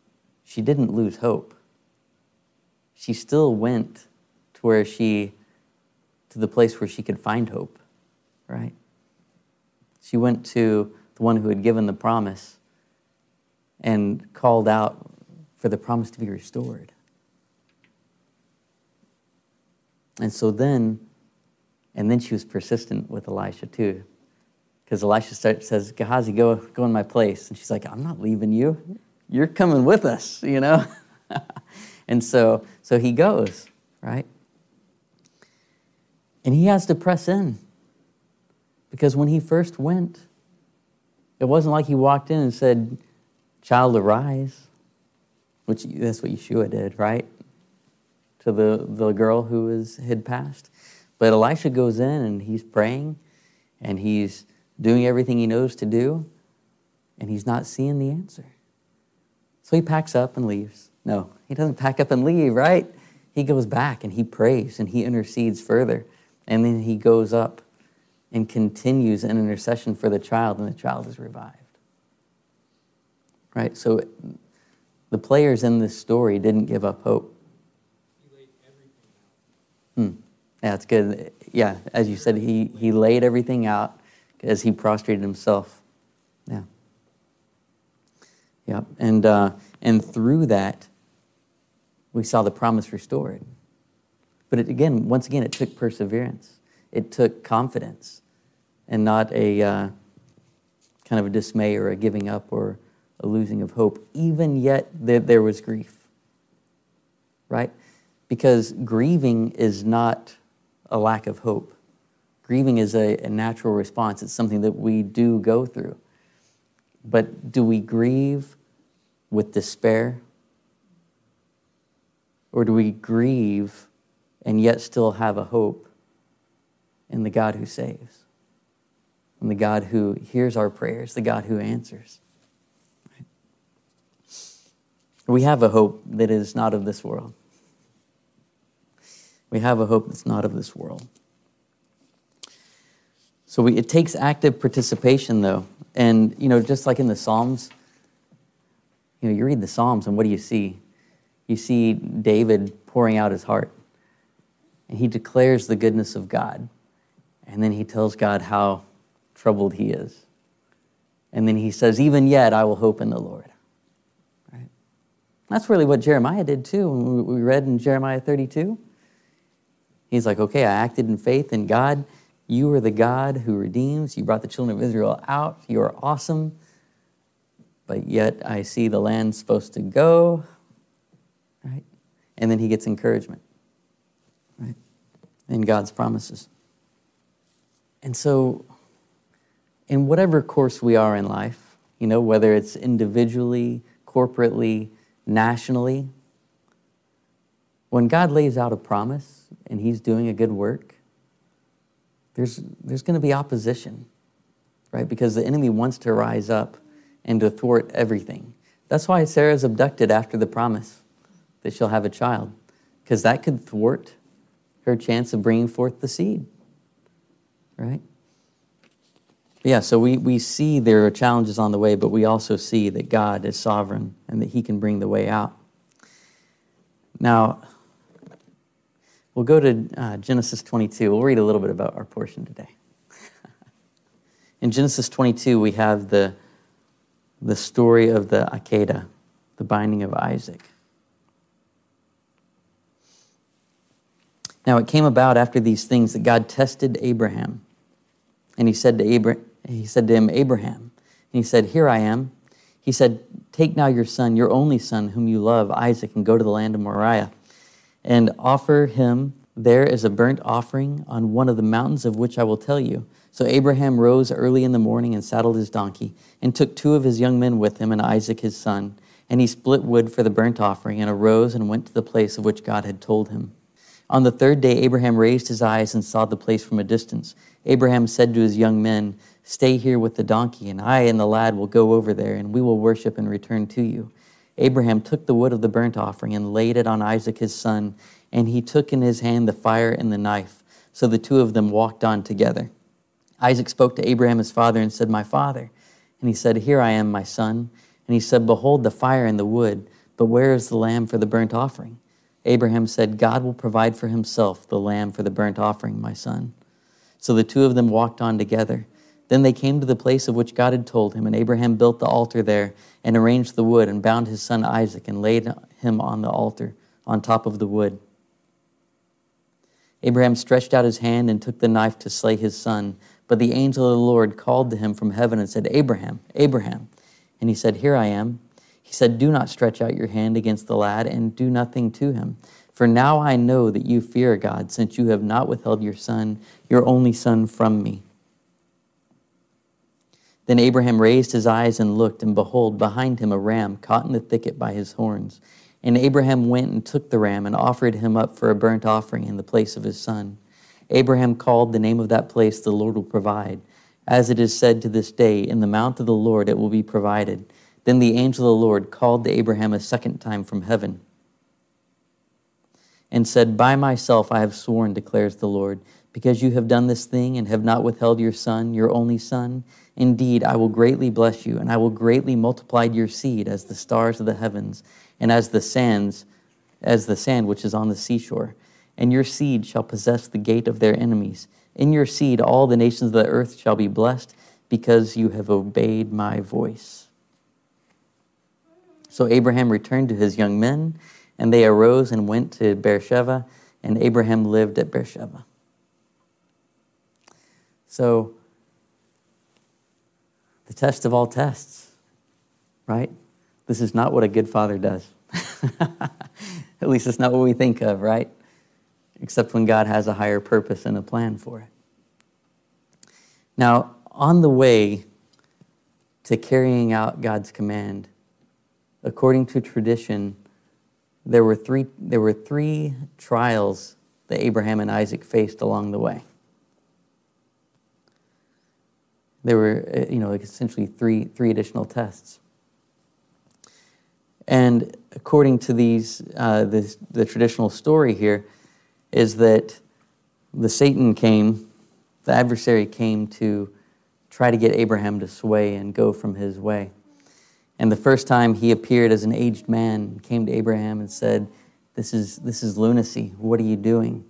S1: she didn't lose hope. She still went to where she, to the place where she could find hope, right? She went to the one who had given the promise and called out for the promise to be restored. And so then, and then she was persistent with Elisha too. Because Elisha start, says, Gehazi, go, go in my place. And she's like, I'm not leaving you. You're coming with us, you know? (laughs) and so, so he goes, right? And he has to press in. Because when he first went, it wasn't like he walked in and said, Child, arise, which that's what Yeshua did, right? To the, the girl who was, had passed. But Elisha goes in and he's praying and he's doing everything he knows to do, and he's not seeing the answer. So he packs up and leaves. No, he doesn't pack up and leave, right? He goes back and he prays and he intercedes further. And then he goes up and continues an intercession for the child, and the child is revived. Right? So the players in this story didn't give up hope. Hmm. Yeah, it's good. Yeah, as you said, he, he laid everything out as he prostrated himself. Yeah. Yeah. And, uh, and through that, we saw the promise restored. But it, again, once again, it took perseverance. It took confidence and not a uh, kind of a dismay or a giving up or a losing of hope. Even yet, there, there was grief. Right? Because grieving is not a lack of hope. Grieving is a, a natural response, it's something that we do go through. But do we grieve with despair? Or do we grieve and yet still have a hope in the God who saves, in the God who hears our prayers, the God who answers? We have a hope that is not of this world. We have a hope that's not of this world. So we, it takes active participation, though. And, you know, just like in the Psalms, you know, you read the Psalms and what do you see? You see David pouring out his heart. And he declares the goodness of God. And then he tells God how troubled he is. And then he says, Even yet, I will hope in the Lord. That's really what Jeremiah did too. We read in Jeremiah 32, he's like, Okay, I acted in faith in God you are the God who redeems. You brought the children of Israel out. You are awesome. But yet I see the land's supposed to go. Right? And then he gets encouragement. Right? In God's promises. And so, in whatever course we are in life, you know, whether it's individually, corporately, nationally, when God lays out a promise and He's doing a good work, there's, there's going to be opposition, right? Because the enemy wants to rise up and to thwart everything. That's why Sarah's abducted after the promise that she'll have a child, because that could thwart her chance of bringing forth the seed. Right? Yeah, so we, we see there are challenges on the way, but we also see that God is sovereign and that He can bring the way out. Now, we'll go to uh, Genesis 22. We'll read a little bit about our portion today. (laughs) In Genesis 22, we have the, the story of the Akedah, the binding of Isaac. Now, it came about after these things that God tested Abraham. And he said to, Abra- he said to him, Abraham. And he said, Here I am. He said, Take now your son, your only son, whom you love, Isaac, and go to the land of Moriah, and offer him there as a burnt offering on one of the mountains of which I will tell you. So Abraham rose early in the morning and saddled his donkey, and took two of his young men with him, and Isaac his son. And he split wood for the burnt offering, and arose and went to the place of which God had told him. On the third day, Abraham raised his eyes and saw the place from a distance. Abraham said to his young men, Stay here with the donkey, and I and the lad will go over there, and we will worship and return to you. Abraham took the wood of the burnt offering and laid it on Isaac his son, and he took in his hand the fire and the knife. So the two of them walked on together. Isaac spoke to Abraham his father and said, My father. And he said, Here I am, my son. And he said, Behold the fire and the wood, but where is the lamb for the burnt offering? Abraham said, God will provide for himself the lamb for the burnt offering, my son. So the two of them walked on together. Then they came to the place of which God had told him, and Abraham built the altar there and arranged the wood and bound his son Isaac and laid him on the altar on top of the wood. Abraham stretched out his hand and took the knife to slay his son. But the angel of the Lord called to him from heaven and said, Abraham, Abraham. And he said, Here I am. He said, Do not stretch out your hand against the lad and do nothing to him. For now I know that you fear God, since you have not withheld your son, your only son, from me. Then Abraham raised his eyes and looked, and behold, behind him a ram caught in the thicket by his horns. And Abraham went and took the ram and offered him up for a burnt offering in the place of his son. Abraham called the name of that place, The Lord will provide. As it is said to this day, In the mount of the Lord it will be provided. Then the angel of the Lord called to Abraham a second time from heaven and said, By myself I have sworn, declares the Lord, because you have done this thing and have not withheld your son, your only son. Indeed, I will greatly bless you, and I will greatly multiply your seed as the stars of the heavens, and as the sands, as the sand which is on the seashore. And your seed shall possess the gate of their enemies. In your seed all the nations of the earth shall be blessed, because you have obeyed my voice. So Abraham returned to his young men, and they arose and went to Beersheba, and Abraham lived at Beersheba. So, the test of all tests, right? This is not what a good father does. (laughs) At least it's not what we think of, right? Except when God has a higher purpose and a plan for it. Now, on the way to carrying out God's command, according to tradition, there were three, there were three trials that Abraham and Isaac faced along the way. There were, uh, you know, essentially three, three additional tests. And according to these, uh, the traditional story here, is that the Satan came, the adversary came to try to get Abraham to sway and go from his way. And the first time he appeared as an aged man, came to Abraham and said, This is, this is lunacy. What are you doing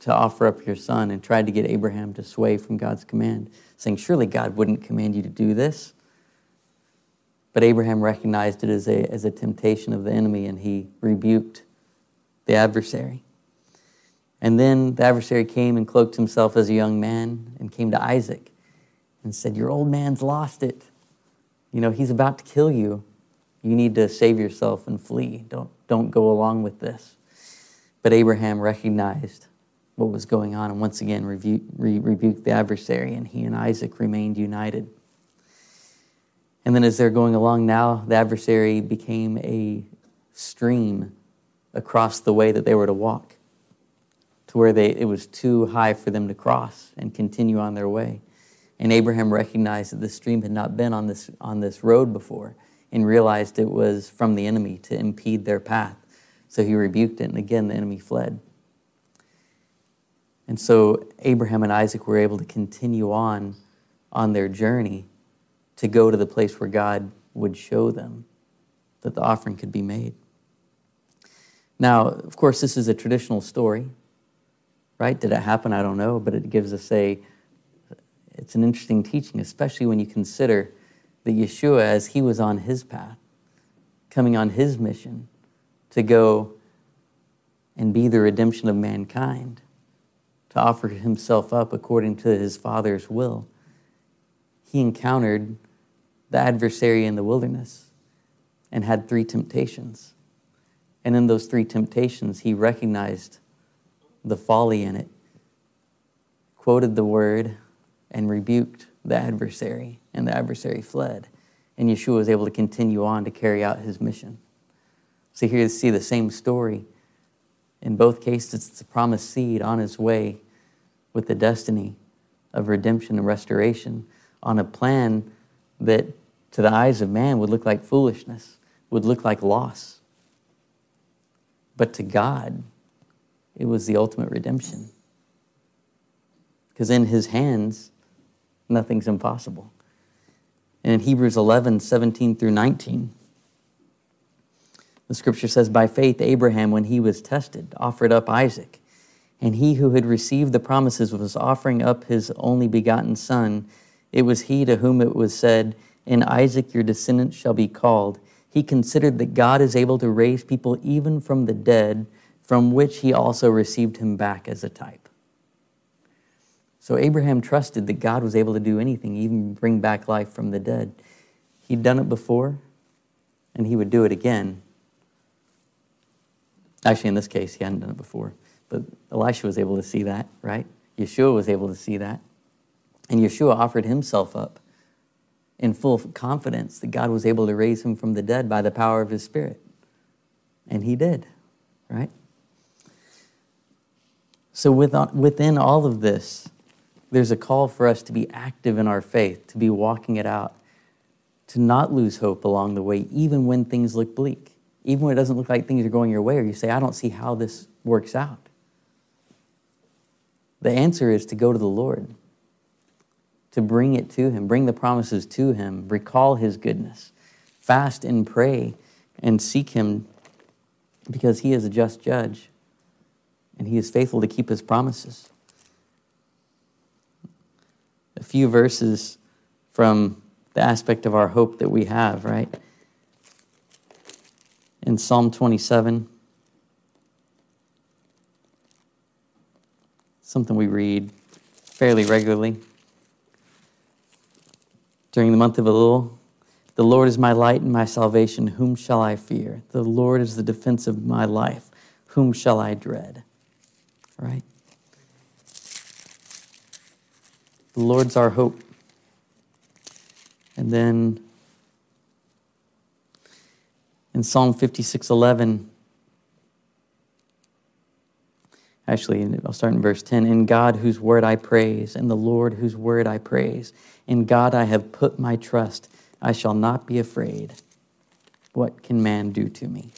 S1: to offer up your son? And tried to get Abraham to sway from God's command, saying, Surely God wouldn't command you to do this. But Abraham recognized it as a, as a temptation of the enemy and he rebuked the adversary. And then the adversary came and cloaked himself as a young man and came to Isaac and said, Your old man's lost it you know, he's about to kill you. You need to save yourself and flee. Don't, don't go along with this. But Abraham recognized what was going on and once again rebu- re- rebuked the adversary, and he and Isaac remained united. And then as they're going along now, the adversary became a stream across the way that they were to walk to where they, it was too high for them to cross and continue on their way. And Abraham recognized that the stream had not been on this, on this road before and realized it was from the enemy to impede their path. So he rebuked it, and again, the enemy fled. And so Abraham and Isaac were able to continue on on their journey to go to the place where God would show them that the offering could be made. Now, of course, this is a traditional story, right? Did it happen? I don't know, but it gives us a it's an interesting teaching, especially when you consider that Yeshua, as he was on his path, coming on his mission to go and be the redemption of mankind, to offer himself up according to his Father's will, he encountered the adversary in the wilderness and had three temptations. And in those three temptations, he recognized the folly in it, quoted the word, and rebuked the adversary, and the adversary fled. And Yeshua was able to continue on to carry out his mission. So here you see the same story. In both cases, it's the promised seed on his way with the destiny of redemption and restoration on a plan that to the eyes of man would look like foolishness, would look like loss. But to God, it was the ultimate redemption. Because in his hands, nothing's impossible. And in Hebrews 11, 17 through 19, the scripture says, By faith, Abraham, when he was tested, offered up Isaac. And he who had received the promises was offering up his only begotten son. It was he to whom it was said, In Isaac your descendants shall be called. He considered that God is able to raise people even from the dead, from which he also received him back as a type. So Abraham trusted that God was able to do anything, even bring back life from the dead. He'd done it before, and he would do it again. Actually, in this case, he hadn't done it before, Elisha was able to see that, right? Yeshua was able to see that. And Yeshua offered himself up in full confidence that God was able to raise him from the dead by the power of his Spirit. And he did, right? So, uh, within all of this, there's a call for us to be active in our faith, to be walking it out, to not lose hope along the way, even when things look bleak, even when it doesn't look like things are going your way, or you say, I don't see how this works out. The answer is to go to the Lord, to bring it to Him, bring the promises to Him, recall His goodness, fast and pray and seek Him because He is a just judge and He is faithful to keep His promises a few verses from the aspect of our hope that we have, right? In Psalm 27, something we read fairly regularly. During the month of Elul, the Lord is my light and my salvation. Whom shall I fear? The Lord is the defense of my life. Whom shall I dread? Right? The Lord's our hope. And then in Psalm 56:11 Actually, I'll start in verse 10. In God whose word I praise, in the Lord whose word I praise. In God I have put my trust. I shall not be afraid. What can man do to me?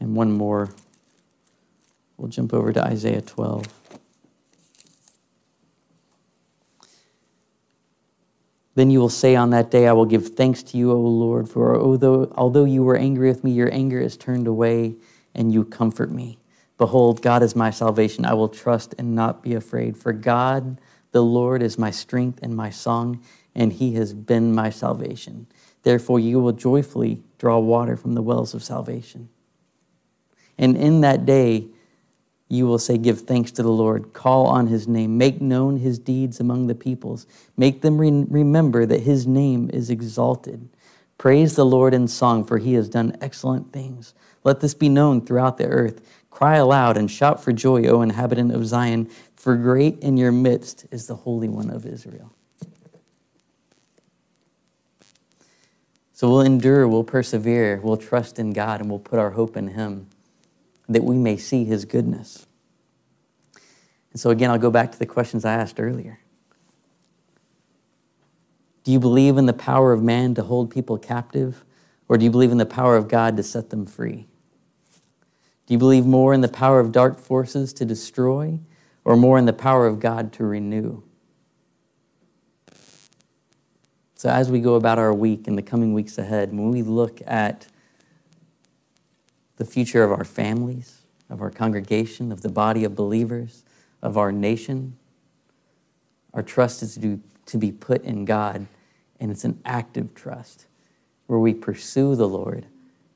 S1: And one more. We'll jump over to Isaiah 12. Then you will say on that day, I will give thanks to you, O Lord, for although, although you were angry with me, your anger is turned away, and you comfort me. Behold, God is my salvation. I will trust and not be afraid. For God, the Lord, is my strength and my song, and he has been my salvation. Therefore, you will joyfully draw water from the wells of salvation. And in that day, you will say, Give thanks to the Lord, call on his name, make known his deeds among the peoples, make them re- remember that his name is exalted. Praise the Lord in song, for he has done excellent things. Let this be known throughout the earth. Cry aloud and shout for joy, O inhabitant of Zion, for great in your midst is the Holy One of Israel. So we'll endure, we'll persevere, we'll trust in God, and we'll put our hope in him that we may see his goodness. And so, again, I'll go back to the questions I asked earlier. Do you believe in the power of man to hold people captive, or do you believe in the power of God to set them free? Do you believe more in the power of dark forces to destroy, or more in the power of God to renew? So, as we go about our week in the coming weeks ahead, when we look at the future of our families, of our congregation, of the body of believers, of our nation, our trust is to, to be put in God, and it's an active trust where we pursue the Lord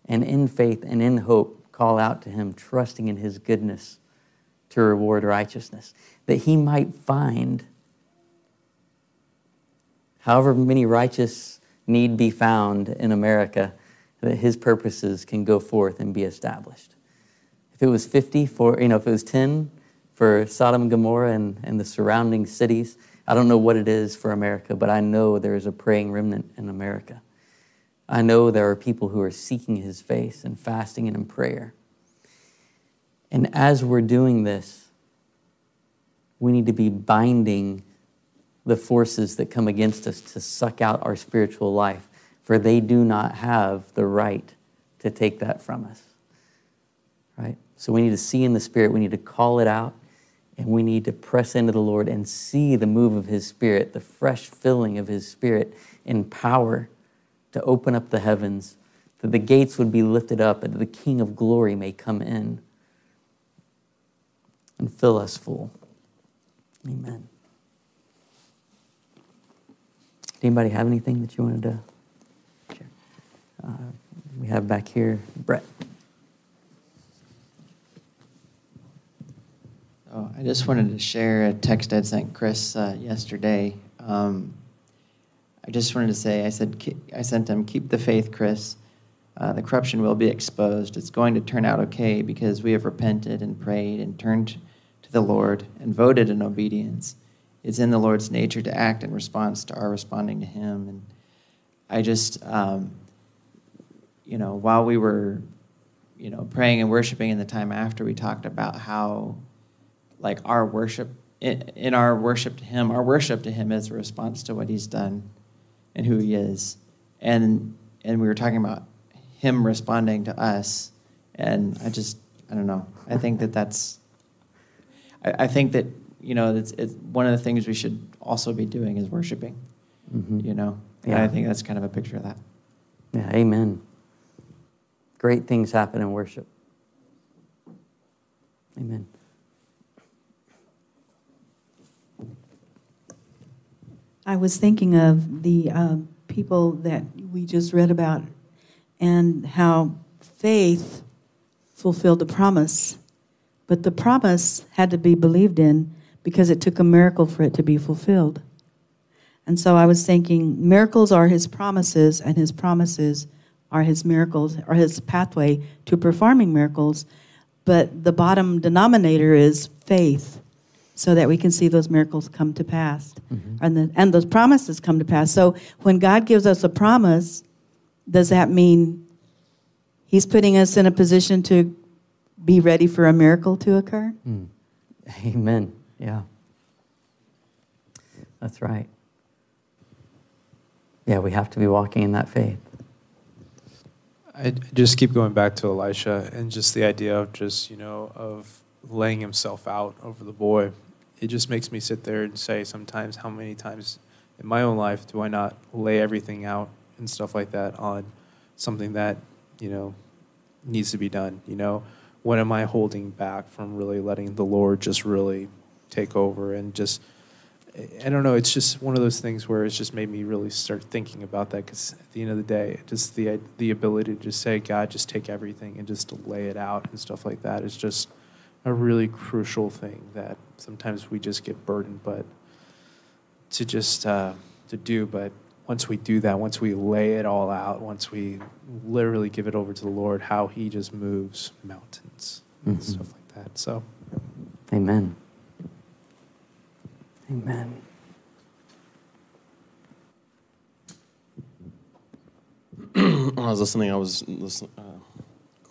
S1: and in faith and in hope call out to Him, trusting in His goodness to reward righteousness, that He might find however many righteous need be found in America, that his purposes can go forth and be established. If it was 50 for, you know, if it was 10 for Sodom and Gomorrah and, and the surrounding cities, I don't know what it is for America, but I know there is a praying remnant in America. I know there are people who are seeking his face and fasting and in prayer. And as we're doing this, we need to be binding the forces that come against us to suck out our spiritual life, for they do not have the right to take that from us. Right? So we need to see in the Spirit, we need to call it out, and we need to press into the Lord and see the move of His Spirit, the fresh filling of His Spirit in power to open up the heavens, that the gates would be lifted up, and that the King of glory may come in and fill us full. Amen. Anybody have anything that you wanted to share? Uh, we have back here Brett.
S7: Oh, I just wanted to share a text I'd sent Chris uh, yesterday. Um, I just wanted to say, I said, I sent him, keep the faith, Chris. Uh, the corruption will be exposed. It's going to turn out okay because we have repented and prayed and turned to the Lord and voted in obedience it's in the Lord's nature to act in response to our responding to Him. And I just, um, you know, while we were, you know, praying and worshiping in the time after, we talked about how, like, our worship, in, in our worship to Him, our worship to Him is a response to what He's done and who He is. And, and we were talking about Him responding to us. And I just, I don't know. I think that that's, I, I think that you know, it's, it's one of the things we should also be doing is worshiping. Mm-hmm. You know, yeah. I think that's kind of a picture of that.
S1: Yeah, amen. Great things happen in worship. Amen.
S4: I was thinking of the uh, people that we just read about and how faith fulfilled the promise, but the promise had to be believed in because it took a miracle for it to be fulfilled. And so I was thinking miracles are his promises, and his promises are his miracles, or his pathway to performing miracles. But the bottom denominator is faith, so that we can see those miracles come to pass mm-hmm. and, the, and those promises come to pass. So when God gives us a promise, does that mean he's putting us in a position to be ready for a miracle to occur?
S1: Mm. (laughs) Amen. Yeah. That's right. Yeah, we have to be walking in that faith.
S3: I just keep going back to Elisha and just the idea of just, you know, of laying himself out over the boy. It just makes me sit there and say sometimes how many times in my own life do I not lay everything out and stuff like that on something that, you know, needs to be done, you know? What am I holding back from really letting the Lord just really take over and just I don't know. It's just one of those things where it's just made me really start thinking about that because at the end of the day, just the the ability to just say, God, just take everything and just lay it out and stuff like that is just a really crucial thing that sometimes we just get burdened, but to just uh, to do. But once we do that, once we lay it all out, once we literally give it over to the Lord, how He just moves mountains mm-hmm. and stuff like that. So,
S1: Amen. Amen. (clears throat)
S6: when I was listening, I was listen, uh,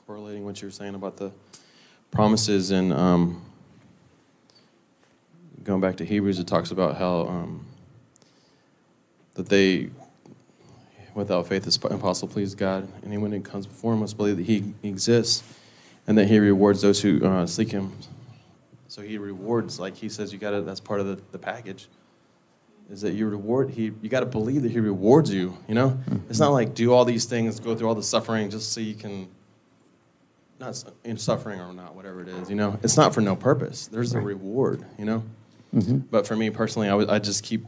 S6: correlating what you were saying about the promises and um, going back to Hebrews, it talks about how um, that they, without faith, it's impossible to please God. Anyone who comes before Him must believe that He exists, and that He rewards those who uh, seek Him. So He rewards, like He says, you got to. That's part of the, the package. Is that you reward? He you got to believe that He rewards you. You know, mm-hmm. it's not like do all these things, go through all the suffering just so you can not in suffering or not, whatever it is, you know, it's not for no purpose. There's a reward, you know. Mm-hmm. But for me personally, I, w- I just keep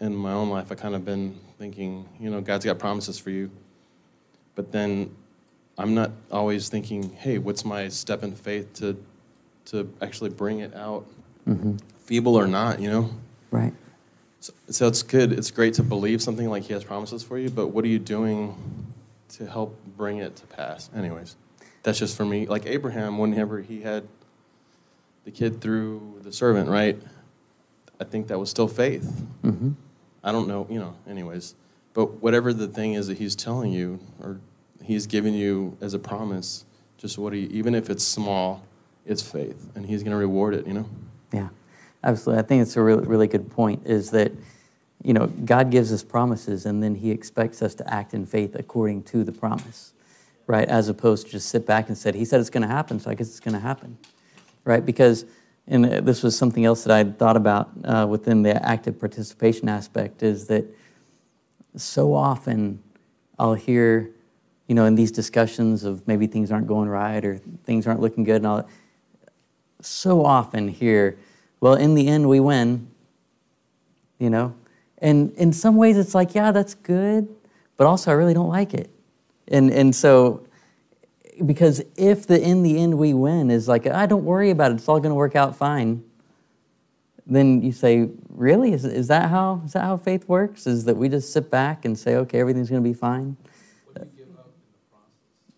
S6: in my own life. I kind of been thinking, you know, God's got promises for you, but then I'm not always thinking, hey, what's my step in faith to to actually bring it out, mm-hmm. feeble or not, you know.
S1: Right.
S6: So, so it's good. It's great to believe something like He has promises for you, but what are you doing to help bring it to pass? Anyways that's just for me. Like Abraham, whenever he had the kid through the servant, right? I think that was still faith. Mm-hmm. I don't know, you know, anyways. But whatever the thing is that he's telling you or he's giving you as a promise, just what he, even if it's small, it's faith. And he's going to reward it, you know?
S1: Yeah, absolutely. I think it's a really, really good point is that, you know, God gives us promises and then he expects us to act in faith according to the promise right? As opposed to just sit back and said, he said it's going to happen, so I guess it's going to happen, right? Because, and this was something else that I thought about uh, within the active participation aspect is that so often I'll hear, you know, in these discussions of maybe things aren't going right or things aren't looking good, and I'll so often hear, well, in the end, we win, you know? And in some ways, it's like, yeah, that's good, but also I really don't like it and, and so, because if the in the end we win is like, I ah, don't worry about it, it's all going to work out fine, then you say, really? Is, is, that how, is that how faith works? Is that we just sit back and say, okay, everything's going to be fine?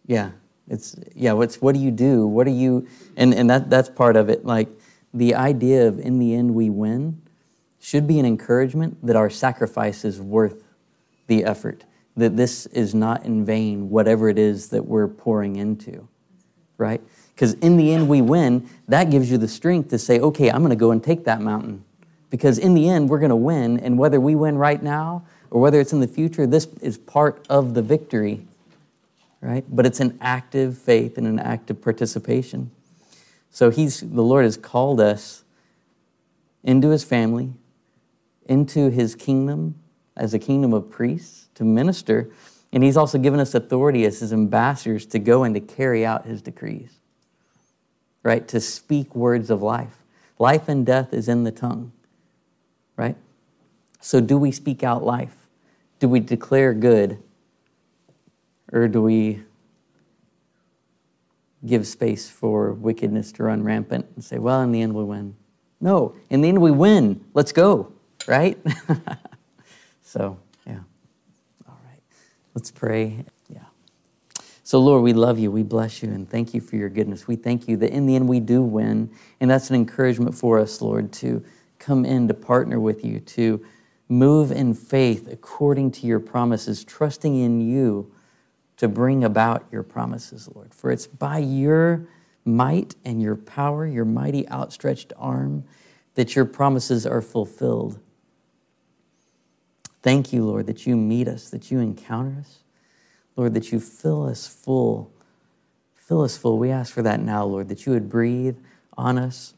S1: Yeah, it's yeah. What's what do you do? What do you and and that that's part of it. Like the idea of in the end we win should be an encouragement that our sacrifice is worth the effort that this is not in vain, whatever it is that we're pouring into, right? Because in the end, we win. That gives you the strength to say, okay, I'm going to go and take that mountain. Because in the end, we're going to win. And whether we win right now or whether it's in the future, this is part of the victory, right? But it's an active faith and an active participation. So he's, the Lord has called us into his family, into his kingdom as a kingdom of priests to minister. And he's also given us authority as his ambassadors to go and to carry out his decrees, right? To speak words of life. Life and death is in the tongue, right? So, do we speak out life? Do we declare good? Or do we give space for wickedness to run rampant and say, well, in the end we win? No, in the end we win. Let's go, right? (laughs) so, Let's pray. Yeah. So, Lord, we love you. We bless you and thank you for your goodness. We thank you that in the end we do win. And that's an encouragement for us, Lord, to come in to partner with you, to move in faith according to your promises, trusting in you to bring about your promises, Lord. For it's by your might and your power, your mighty outstretched arm, that your promises are fulfilled. Thank you, Lord, that you meet us, that you encounter us. Lord, that you fill us full. Fill us full. We ask for that now, Lord, that you would breathe on us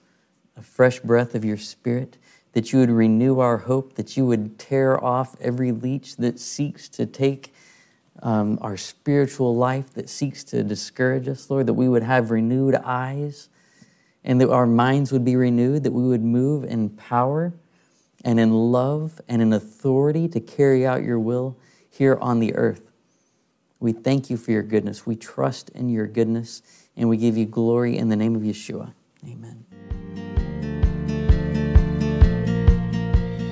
S1: a fresh breath of your spirit, that you would renew our hope, that you would tear off every leech that seeks to take um, our spiritual life, that seeks to discourage us, Lord, that we would have renewed eyes and that our minds would be renewed, that we would move in power and in love and in authority to carry out your will here on the earth. We thank you for your goodness. We trust in your goodness, and we give you glory in the name of Yeshua. Amen.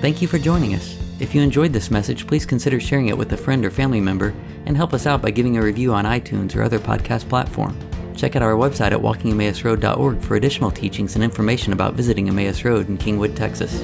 S1: Thank you for joining us. If you enjoyed this message, please consider sharing it with a friend or family member and help us out by giving a review on iTunes or other podcast platform. Check out our website at walkingemmausroad.org for additional teachings and information about visiting Emmaus Road in Kingwood, Texas.